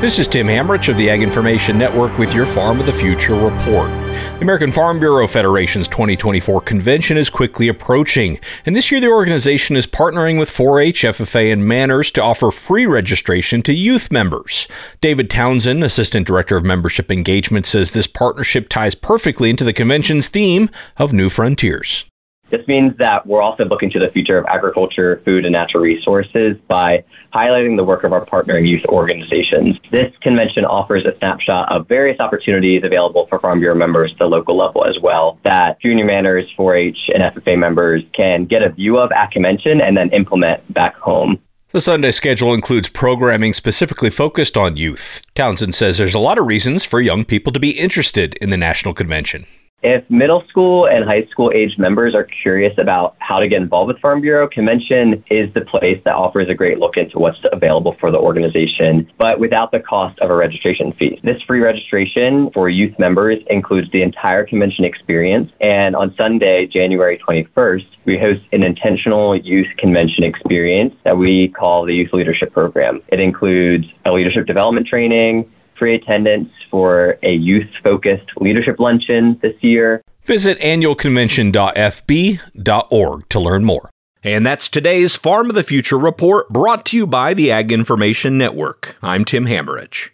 This is Tim Hammerich of the Ag Information Network with your Farm of the Future report. The American Farm Bureau Federation's 2024 convention is quickly approaching, and this year the organization is partnering with 4 H, FFA, and MANRRS to offer free registration to youth members. David Townsend, Assistant Director of Membership Engagement, says this partnership ties perfectly into the convention's theme of New Frontiers. This means that we're also looking to the future of agriculture, food, and natural resources by highlighting the work of our partnering youth organizations. This convention offers a snapshot of various opportunities available for Farm Bureau members the local level as well that junior MANRRS, 4-H, and FFA members can get a view of at convention and then implement back home. The Sunday schedule includes programming specifically focused on youth. Townsend says there's a lot of reasons for young people to be interested in the National Convention. If middle school and high school age members are curious about how to get involved with Farm Bureau, Convention is the place that offers a great look into what's available for the organization, but without the cost of a registration fee. This free registration for youth members includes the entire convention experience. And on Sunday, January 21st, we host an intentional youth convention experience that we call the Youth Leadership Program. It includes a leadership development training, free attendance for a youth focused leadership luncheon this year. Visit annualconvention.fb.org to learn more. And that's today's Farm of the Future report brought to you by the Ag Information Network. I'm Tim Hammerich.